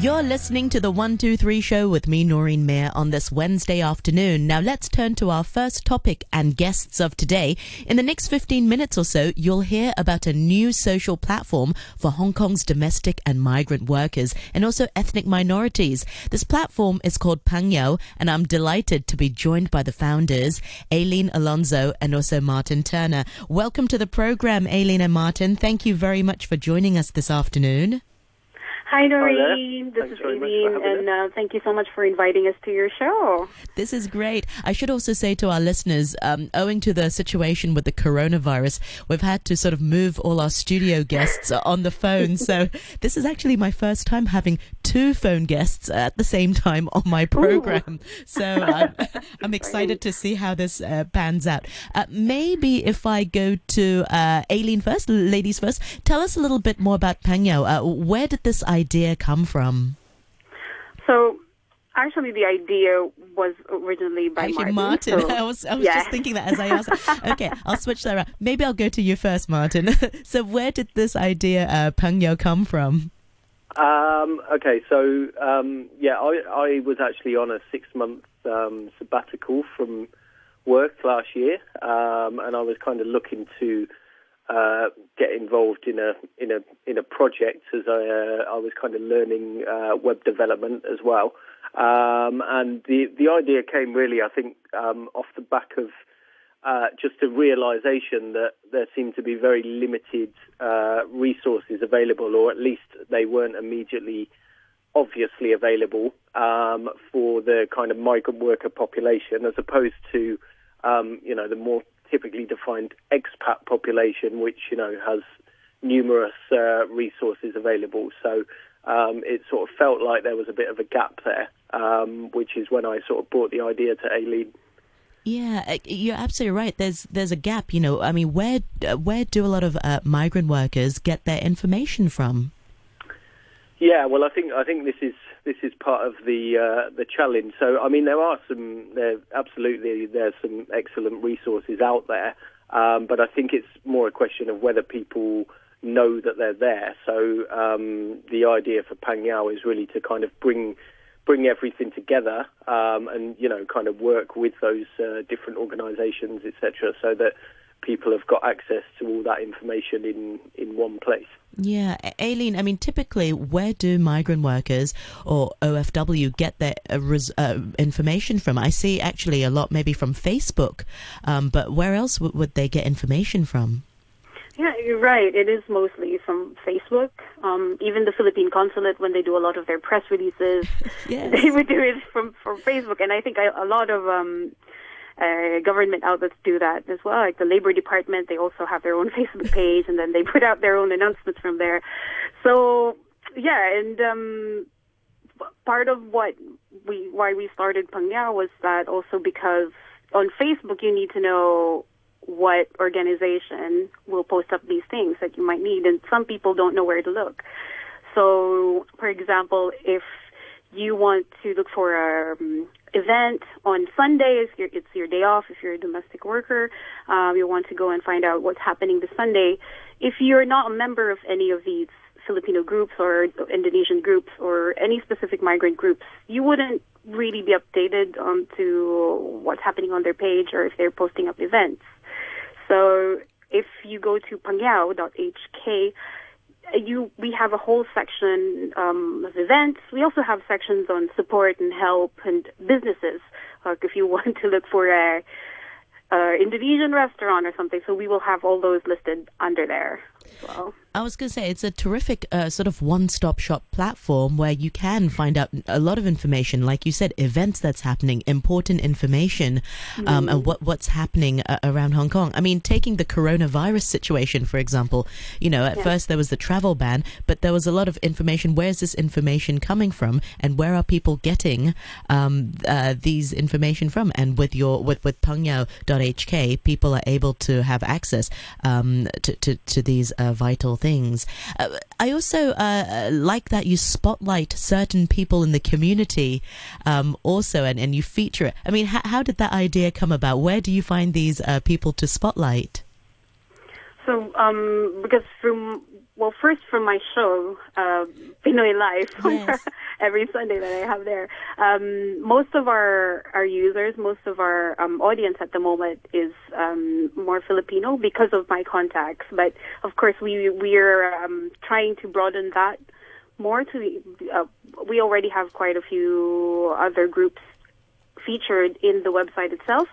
You're listening to the 123 show with me, Noreen Mayer, on this Wednesday afternoon. Now, let's turn to our first topic and guests of today. In the next 15 minutes or so, you'll hear about a new social platform for Hong Kong's domestic and migrant workers and also ethnic minorities. This platform is called Pangyao, and I'm delighted to be joined by the founders, Aileen Alonzo and also Martin Turner. Welcome to the program, Aileen and Martin. Thank you very much for joining us this afternoon. Hi, Noreen. This Thanks is very Aileen, and uh, thank you so much for inviting us to your show. This is great. I should also say to our listeners, um, owing to the situation with the coronavirus, we've had to sort of move all our studio guests on the phone. So this is actually my first time having two phone guests at the same time on my program. So I'm, I'm excited to see how this uh, pans out. Uh, maybe if I go to uh, Aileen first, ladies first, tell us a little bit more about Pangyao. Uh, where did this idea come from? So, actually, the idea was originally by Actually, Martin. Martin, so- I was I was yeah. just thinking that as I asked. okay, I'll switch that around. Maybe I'll go to you first, Martin. so, where did this idea, uh, Pangyao, come from? Um, okay, so um, yeah, I, I was actually on a six-month um, sabbatical from work last year, um, and I was kind of looking to uh, get involved in a in a in a project as I uh, I was kind of learning uh, web development as well, um, and the the idea came really, I think, um, off the back of uh, just a realization that there seemed to be very limited uh, resources available, or at least they weren't immediately obviously available um, for the kind of migrant worker population, as opposed to um, you know the more typically defined expat population, which you know has numerous uh, resources available. So um, it sort of felt like there was a bit of a gap there, um, which is when I sort of brought the idea to Aileen. Yeah, uh, you're absolutely right. There's there's a gap. You know, I mean, where uh, where do a lot of uh, migrant workers get their information from? Yeah, well, I think I think this is this is part of the uh, the challenge. So, I mean, there are some there absolutely there's some excellent resources out there, um, but I think it's more a question of whether people know that they're there. So, um, the idea for Pangyao is really to kind of bring bring everything together um, and you know kind of work with those uh, different organisations, etc., so that people have got access to all that information in in one place. Yeah, A- Aileen. I mean, typically, where do migrant workers or OFW get their uh, res- uh, information from? I see actually a lot maybe from Facebook, um, but where else w- would they get information from? Yeah, you're right. It is mostly from Facebook. Um, even the Philippine consulate, when they do a lot of their press releases, Yes. they would do it from from Facebook. And I think I, a lot of um, uh, government outlets do that as well. Like the Labor Department, they also have their own Facebook page, and then they put out their own announcements from there. So yeah, and um, part of what we why we started Pangyao was that also because on Facebook you need to know what organization will post up these things that you might need, and some people don't know where to look. So, for example, if you want to look for a um, event on Sunday, your, it's your day off. If you're a domestic worker, um, you want to go and find out what's happening this Sunday. If you're not a member of any of these Filipino groups or Indonesian groups or any specific migrant groups, you wouldn't really be updated on to what's happening on their page or if they're posting up events. So if you go to pangyao.hk, you we have a whole section um, of events. We also have sections on support and help and businesses. Like if you want to look for a, a Indonesian restaurant or something, so we will have all those listed under there well. I was going to say it's a terrific uh, sort of one-stop shop platform where you can find out a lot of information, like you said, events that's happening, important information, um, and what what's happening uh, around Hong Kong. I mean, taking the coronavirus situation for example, you know, at first there was the travel ban, but there was a lot of information. Where's this information coming from, and where are people getting um, uh, these information from? And with your with with Pangyao.hk, people are able to have access um, to, to to these uh, vital things. Uh, I also uh, like that you spotlight certain people in the community um, also, and, and you feature it. I mean, how, how did that idea come about? Where do you find these uh, people to spotlight? So, um, because from well, first from my show, uh, Pinoy Life, Yes. every Sunday that I have there. Um, most of our our users, most of our um, audience at the moment is um, more Filipino because of my contacts. But of course, we we're um, trying to broaden that more to the. Uh, we already have quite a few other groups featured in the website itself.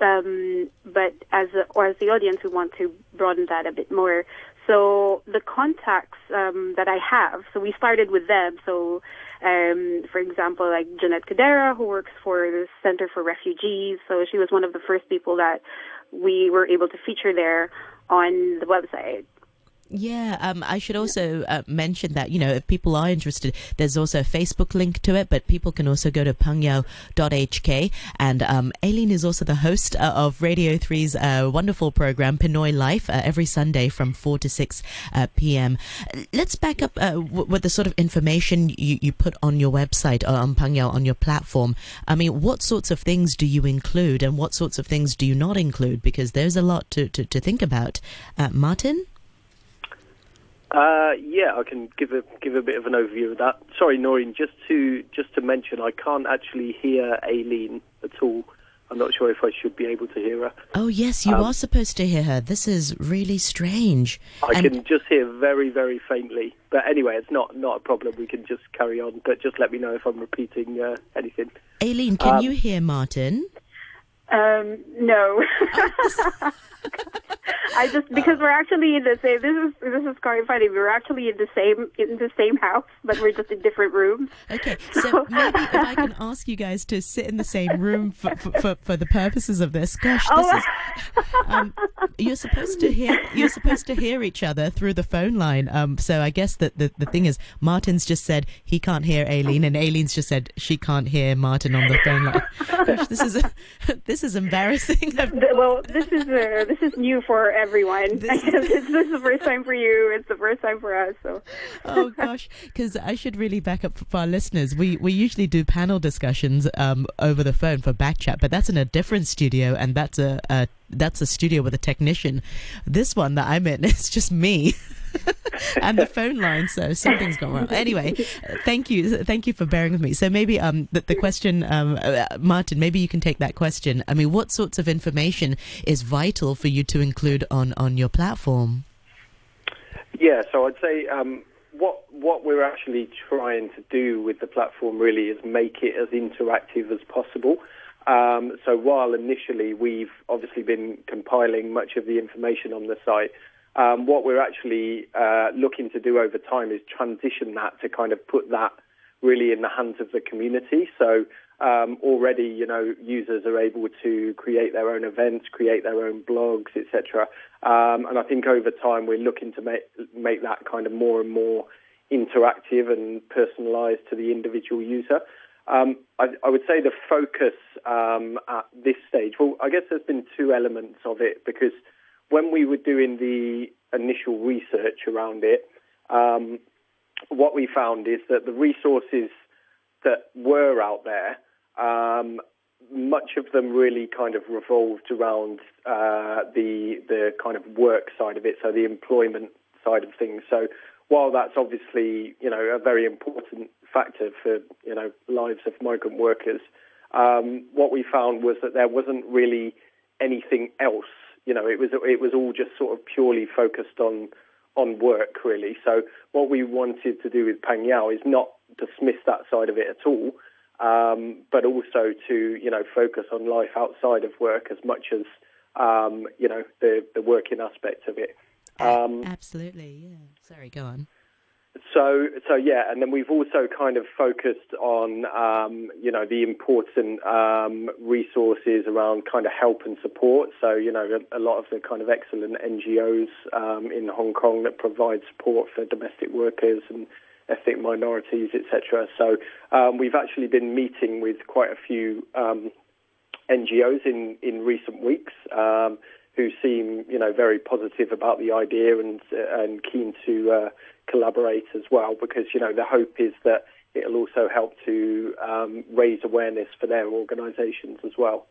Um, but as a, or as the audience, we want to broaden that a bit more. So the contacts um, that I have, so we started with them. So, um, for example, like Jeanette Cadera, who works for the Center for Refugees. So she was one of the first people that we were able to feature there on the website. Yeah, um, I should also uh, mention that, you know, if people are interested, there's also a Facebook link to it, but people can also go to pangyao.hk. And um, Aileen is also the host uh, of Radio 3's uh, wonderful program, Pinoy Life, uh, every Sunday from 4 to 6 uh, p.m. Let's back up uh, w- with the sort of information you, you put on your website or on Pangyao, on your platform. I mean, what sorts of things do you include and what sorts of things do you not include? Because there's a lot to, to, to think about. Martin? Uh, yeah, I can give a give a bit of an overview of that. Sorry, Noreen, just to just to mention, I can't actually hear Aileen at all. I'm not sure if I should be able to hear her. Oh yes, you um, are supposed to hear her. This is really strange. I and can just hear very very faintly. But anyway, it's not not a problem. We can just carry on. But just let me know if I'm repeating uh, anything. Aileen, can um, you hear Martin? Um, no. I just because we're actually in the same. This is this is quite funny. We're actually in the same in the same house, but we're just in different rooms. Okay, so maybe if I can ask you guys to sit in the same room for for, for, for the purposes of this. Gosh, this oh. is. Um, you're supposed to hear you're supposed to hear each other through the phone line. Um, so I guess that the the thing is, Martin's just said he can't hear Aileen, and Aileen's just said she can't hear Martin on the phone line. Gosh, this is a, this is embarrassing. well, this is uh, this is new for everyone. This, this is the first time for you. It's the first time for us. So. oh gosh, because I should really back up for our listeners. We we usually do panel discussions um, over the phone for back chat, but that's in a different studio, and that's a, a that's a studio with a technician. This one that I'm in is just me. and the phone line, so something's gone wrong. Anyway, thank you, thank you for bearing with me. So maybe um, the, the question, um, uh, Martin, maybe you can take that question. I mean, what sorts of information is vital for you to include on on your platform? Yeah, so I'd say um, what what we're actually trying to do with the platform really is make it as interactive as possible. Um, so while initially we've obviously been compiling much of the information on the site, um, what we're actually uh, looking to do over time is transition that to kind of put that really in the hands of the community. So um, already, you know, users are able to create their own events, create their own blogs, etc. Um, and I think over time we're looking to make make that kind of more and more interactive and personalised to the individual user. Um, I, I, would say the focus um, at this stage, well, I guess there's been two elements of it because when we were doing the initial research around it, um, what we found is that the resources that were out there, um, much of them really kind of revolved around uh, the the kind of work side of it, so the employment side of things. So while that's obviously you know a very important factor for you know lives of migrant workers, um, what we found was that there wasn't really anything else you know, it was it was all just sort of purely focused on on work really. So what we wanted to do with Pangyao is not dismiss that side of it at all, um, but also to you know focus on life outside of work as much as um, you know the the working aspect of it. Um, Absolutely, yeah. Sorry, go on. So, so yeah, and then we've also kind of focused on, um, you know, the important um, resources around kind of help and support. So, you know, a, lot of the kind of excellent NGOs um, in Hong Kong that provide support for domestic workers and ethnic minorities, etc. So, um, we've actually been meeting with quite a few um, NGOs in in recent weeks. Who seem, you know, very positive about the idea and and keen to uh, collaborate as well because, you know, the hope is that it'll also help to um, raise awareness for their organisations as well.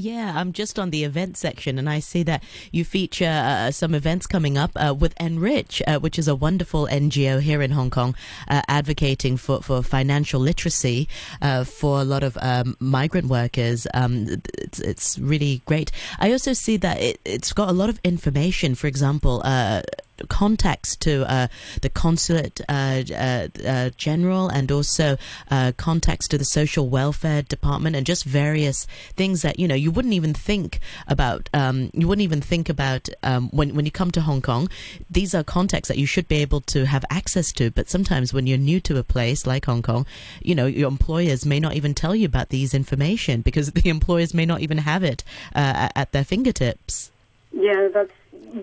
Yeah, I'm just on the event section and I see that you feature uh, some events coming up uh, with Enrich, uh, which is a wonderful NGO here in Hong Kong uh, advocating for, for financial literacy uh, for a lot of um, migrant workers. Um, it's, it's really great. I also see that it, it's got a lot of information, for example, uh, contacts to uh, the consulate uh, uh, uh general and also uh, contacts to the social welfare department and just various things that you know you wouldn't even think about um, you wouldn't even think about um, when when you come to Hong Kong. These are contacts that you should be able to have access to but sometimes when you're new to a place like Hong Kong you know your employers may not even tell you about these information because the employers may not even have it at their fingertips. Yeah that's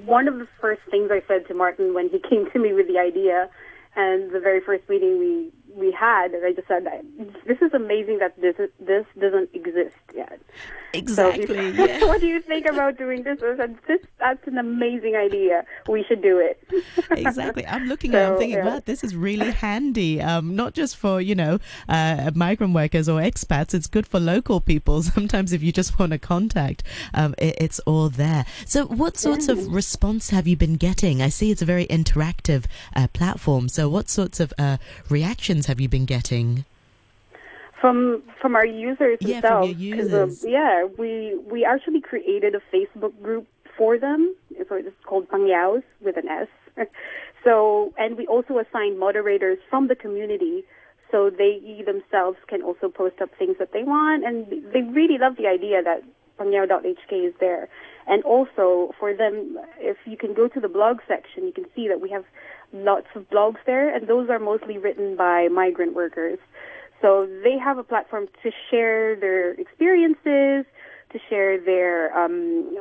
one of the first things I said to Martin when he came to me with the idea, and the very first meeting we we had, I just said, "This is amazing that this this doesn't exist yet." Exactly. So yeah. what do you think about doing this? Said, "This that's an amazing idea. We should do it." exactly. I'm looking so, at. it, I'm thinking, yeah. wow, this is really handy. Um, not just for you know uh, migrant workers or expats. It's good for local people. Sometimes if you just want to contact, um, it, it's all there. So, what sorts yeah. of response have you been getting? I see it's a very interactive uh, platform. So, what sorts of uh, reactions have you been getting? From from our users yeah, themselves. From your um, users. yeah, we we actually created a Facebook group for them. So it's called Pangyao with an S. so and we also assigned moderators from the community so they themselves can also post up things that they want and they really love the idea that pangyao.hk is there. And also for them, if you can go to the blog section, you can see that we have lots of blogs there, and those are mostly written by migrant workers. So they have a platform to share their experiences, to share their um,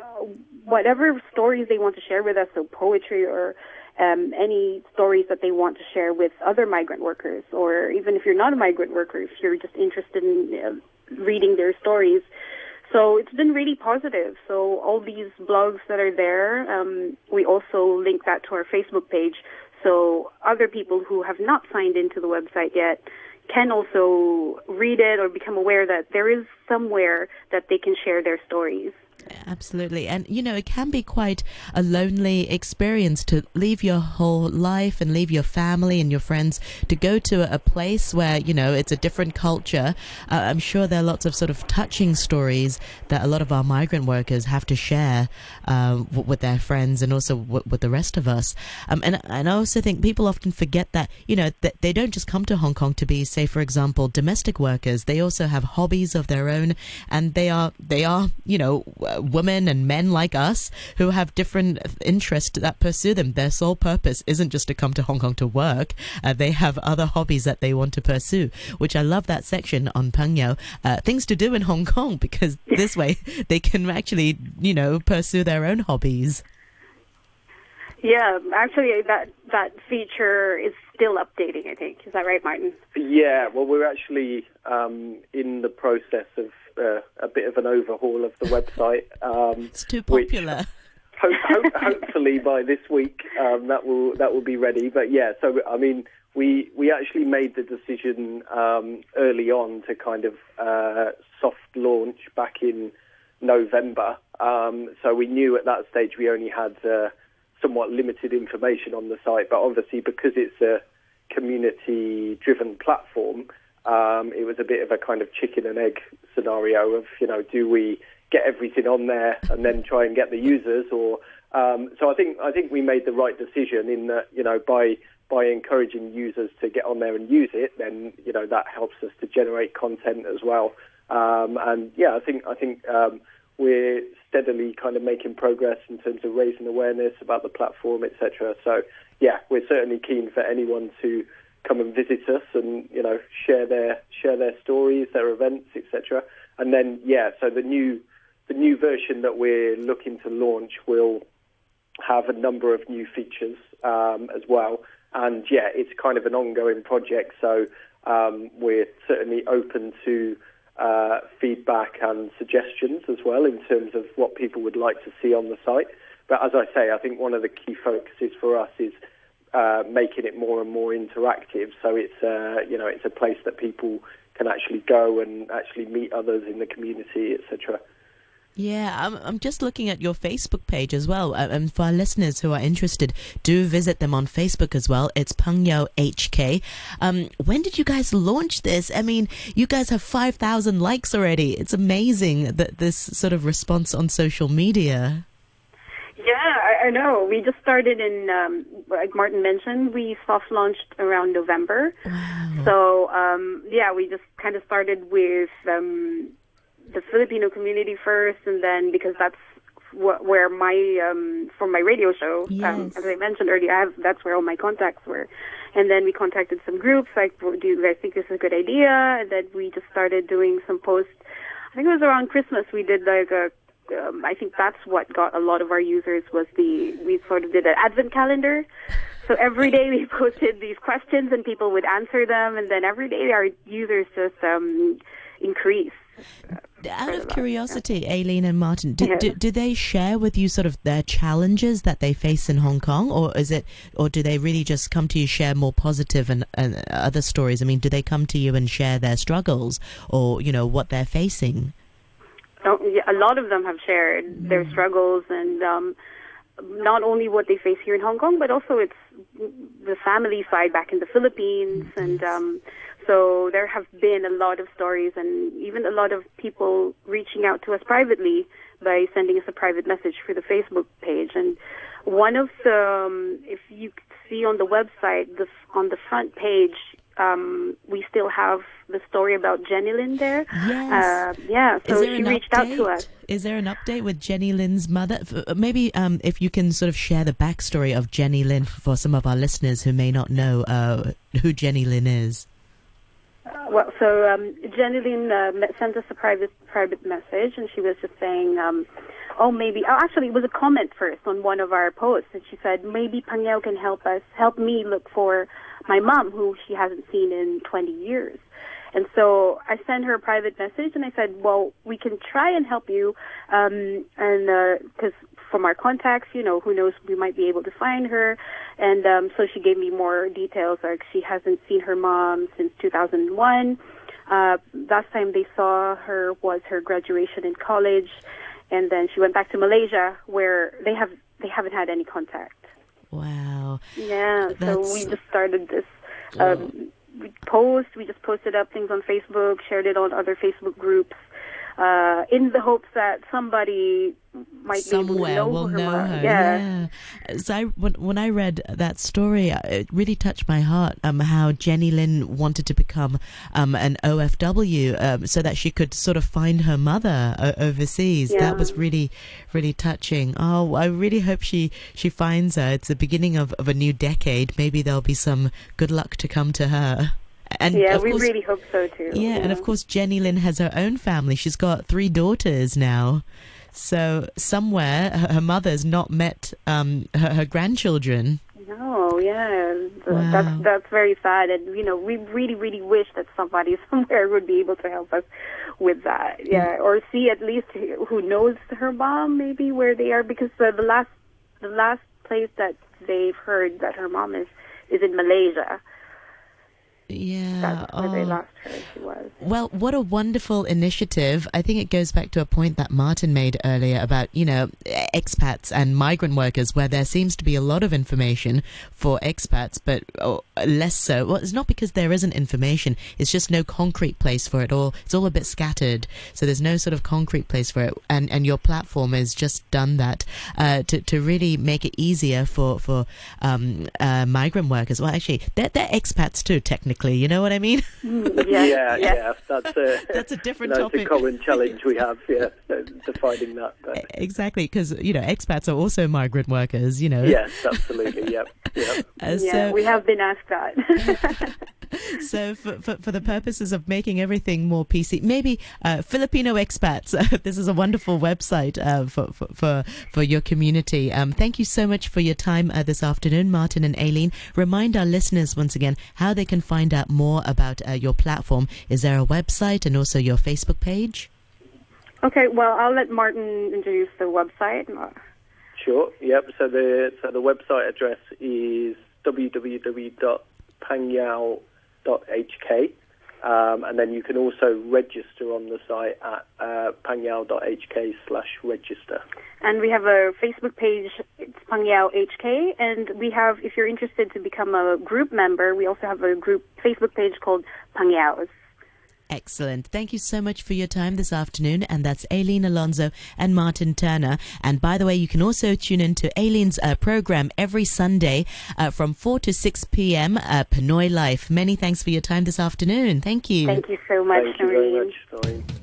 whatever stories they want to share with us, so poetry or um, any stories that they want to share with other migrant workers, or even if you're not a migrant worker, if you're just interested in uh, reading their stories. So it's been really positive. So all these blogs that are there, um, we also link that to our Facebook page. So other people who have not signed into the website yet can also read it or become aware that there is somewhere that they can share their stories. Absolutely. And, you know, it can be quite a lonely experience to leave your whole life and leave your family and your friends to go to a place where, you know, it's a different culture. Uh, I'm sure there are lots of sort of touching stories that a lot of our migrant workers have to share uh, with their friends and also w- with the rest of us. Um, and, and I also think people often forget that, you know, that they don't just come to Hong Kong to be, say, for example, domestic workers. They also have hobbies of their own and they are, they are, you know, women and men like us who have different interests that pursue them. Their sole purpose isn't just to come to Hong Kong to work. Uh, they have other hobbies that they want to pursue, which I love that section on Pangyao. Uh, things to do in Hong Kong because this way they can actually, you know, pursue their own hobbies. Yeah, actually, that that feature is still updating. I think is that right, Martin? Yeah. Well, we're actually um, in the process of uh, a bit of an overhaul of the website. Um, it's too popular. Hope, hope, hopefully by this week um, that will that will be ready. But yeah, so I mean, we we actually made the decision um, early on to kind of uh, soft launch back in November. Um, so we knew at that stage we only had uh, somewhat limited information on the site, but obviously because it's a community-driven platform, um, it was a bit of a kind of chicken and egg scenario of, you know, do we get everything on there and then try and get the users or um, so I think I think we made the right decision in that you know by by encouraging users to get on there and use it, then you know that helps us to generate content as well. Um, and yeah, I think I think um, we're steadily kind of making progress in terms of raising awareness about the platform, etc. So yeah, we're certainly keen for anyone to come and visit us and you know share their share their stories, their events, etc. And then yeah, so the new the new version that we're looking to launch will have a number of new features um, as well. And yeah, it's kind of an ongoing project, so um, we're certainly open to uh, feedback and suggestions as well in terms of what people would like to see on the site. But as I say, I think one of the key focuses for us is uh, making it more and more interactive. So it's uh, you know it's a place that people can actually go and actually meet others in the community, etc. Yeah, I'm, I'm just looking at your Facebook page as well. Uh, and for our listeners who are interested, do visit them on Facebook as well. It's Pangyao HK. Um, when did you guys launch this? I mean, you guys have 5,000 likes already. It's amazing that this sort of response on social media. Yeah, I, know. We just started in, um, like Martin mentioned, we soft launched around November. Wow. So, um, yeah, we just kind of started with um, the Filipino community first, and then because that's wh- where my um, for my radio show, um, Yes. as I mentioned earlier, I have, that's where all my contacts were. And then we contacted some groups like, "Do you guys think this is a good idea?" And then we just started doing some posts. I think it was around Christmas. We did like a. Um, I think that's what got a lot of our users was the we sort of did an advent calendar. So every day we posted these questions and people would answer them, and then every day our users just um, increased. Out of curiosity, Aileen and Martin, do, Yeah. do, do they share with you sort of their challenges that they face in Hong Kong, or is it, or do they really just come to you share more positive and, and other stories? I mean, do they come to you and share their struggles, or you know what they're facing? A lot of them have shared their struggles and um, not only what they face here in Hong Kong, but also it's the family side back in the Philippines. And um, so there have been a lot of stories and even a lot of people reaching out to us privately by sending us a private message for the Facebook page. And one of the, um, if you could see on the website, the, on the front page, um, we still have the story about Jenny Lynn there. Yes. Uh, yeah, so there she reached update? out to us. Is there an update with Jenny Lynn's mother? Uh, Maybe um, if you can sort of share the backstory of Jenny Lynn for some of our listeners who may not know uh, who Jenny Lynn is. Uh, well, so um, Jenny Lynn uh, sent us a private private message, and she was just saying, um, "Oh, maybe." Oh, actually, it was a comment first on one of our posts, and she said, "Maybe Pangyao can help us, help me look for my mom, who she hasn't seen in 20 years." And so I sent her a private message, and I said, "Well, we can try and help you, um, and uh, because from our contacts, you know, who knows, we might be able to find her." And um, so she gave me more details, like she hasn't seen her mom since 2001. Uh, last time they saw her was her graduation in college, and then she went back to Malaysia, where they have they haven't had any contact. Wow. Yeah, so we just started this um, we post. We just posted up things on Facebook, shared it on other Facebook groups, uh, in the hopes that somebody might be able to somewhere know will her know mom. her. Yeah. Yeah. So I, when, when I read that story, uh, it really touched my heart. Um, how Jenny Lynn wanted to become um an OFW, um, so that she could sort of find her mother uh, overseas. Yeah. That was really, really touching. Oh, I really hope she she finds her. It's the beginning of of a new decade. Maybe there'll be some good luck to come to her. And Yeah, we course, really hope so too. yeah, and of course, Jenny Lynn has her own family. She's got three daughters now. So somewhere her, her mother's not met um, her, her grandchildren. No, yeah, Wow. that's that's very sad, and you know, we really, really wish that somebody somewhere would be able to help us with that. Yeah, or see at least who knows her mom, maybe where they are, because uh, the last the last place that they've heard that her mom is is in Malaysia. Yeah. That's where they oh. heard she was. Well, what a wonderful initiative. I think it goes back to a point that Martin made earlier about, you know, expats and migrant workers, where there seems to be a lot of information for expats, but oh, less so. Well, it's not because there isn't information, it's just no concrete place for it all. It's all a bit scattered. So there's no sort of concrete place for it. And, and your platform has just done that uh, to, to really make it easier for, for um, uh, migrant workers. Well, actually, they're, they're expats too, technically. You know what I mean? Yeah, yeah, yeah, that's a That's a different that's topic. a common challenge we have. Yeah, uh, defining that. But Exactly, because you know expats are also migrant workers. You know. yes, absolutely. Yep, yep. Uh, yeah, so, we have been asked that. so for, for for the purposes of making everything more PC, maybe uh, Filipino expats. this is a wonderful website uh, for, for for for your community. Um, thank you so much for your time uh, this afternoon, Martin and Aileen. Remind our listeners once again how they can find out more about uh, your platform. Is there a website and also your Facebook page? okay, well, I'll let Martin introduce the website. Sure. Yep. So the so the website address is www.pangyao.hk, Um, and then you can also register on the site at uh, pangyao.hk slash register. And we have a Facebook page, it's Pangyao HK, and we have, if you're interested to become a group member, we also have a group Facebook page called Pangyaos. Excellent. Thank you so much for your time this afternoon. And that's Aileen Alonzo and Martin Turner. And by the way, you can also tune into Aileen's uh, program every Sunday uh, from 4 to 6 p.m. Uh, Pinoy Life. Many thanks for your time this afternoon. Thank you. Thank you so much, Thank you very much, Noreen.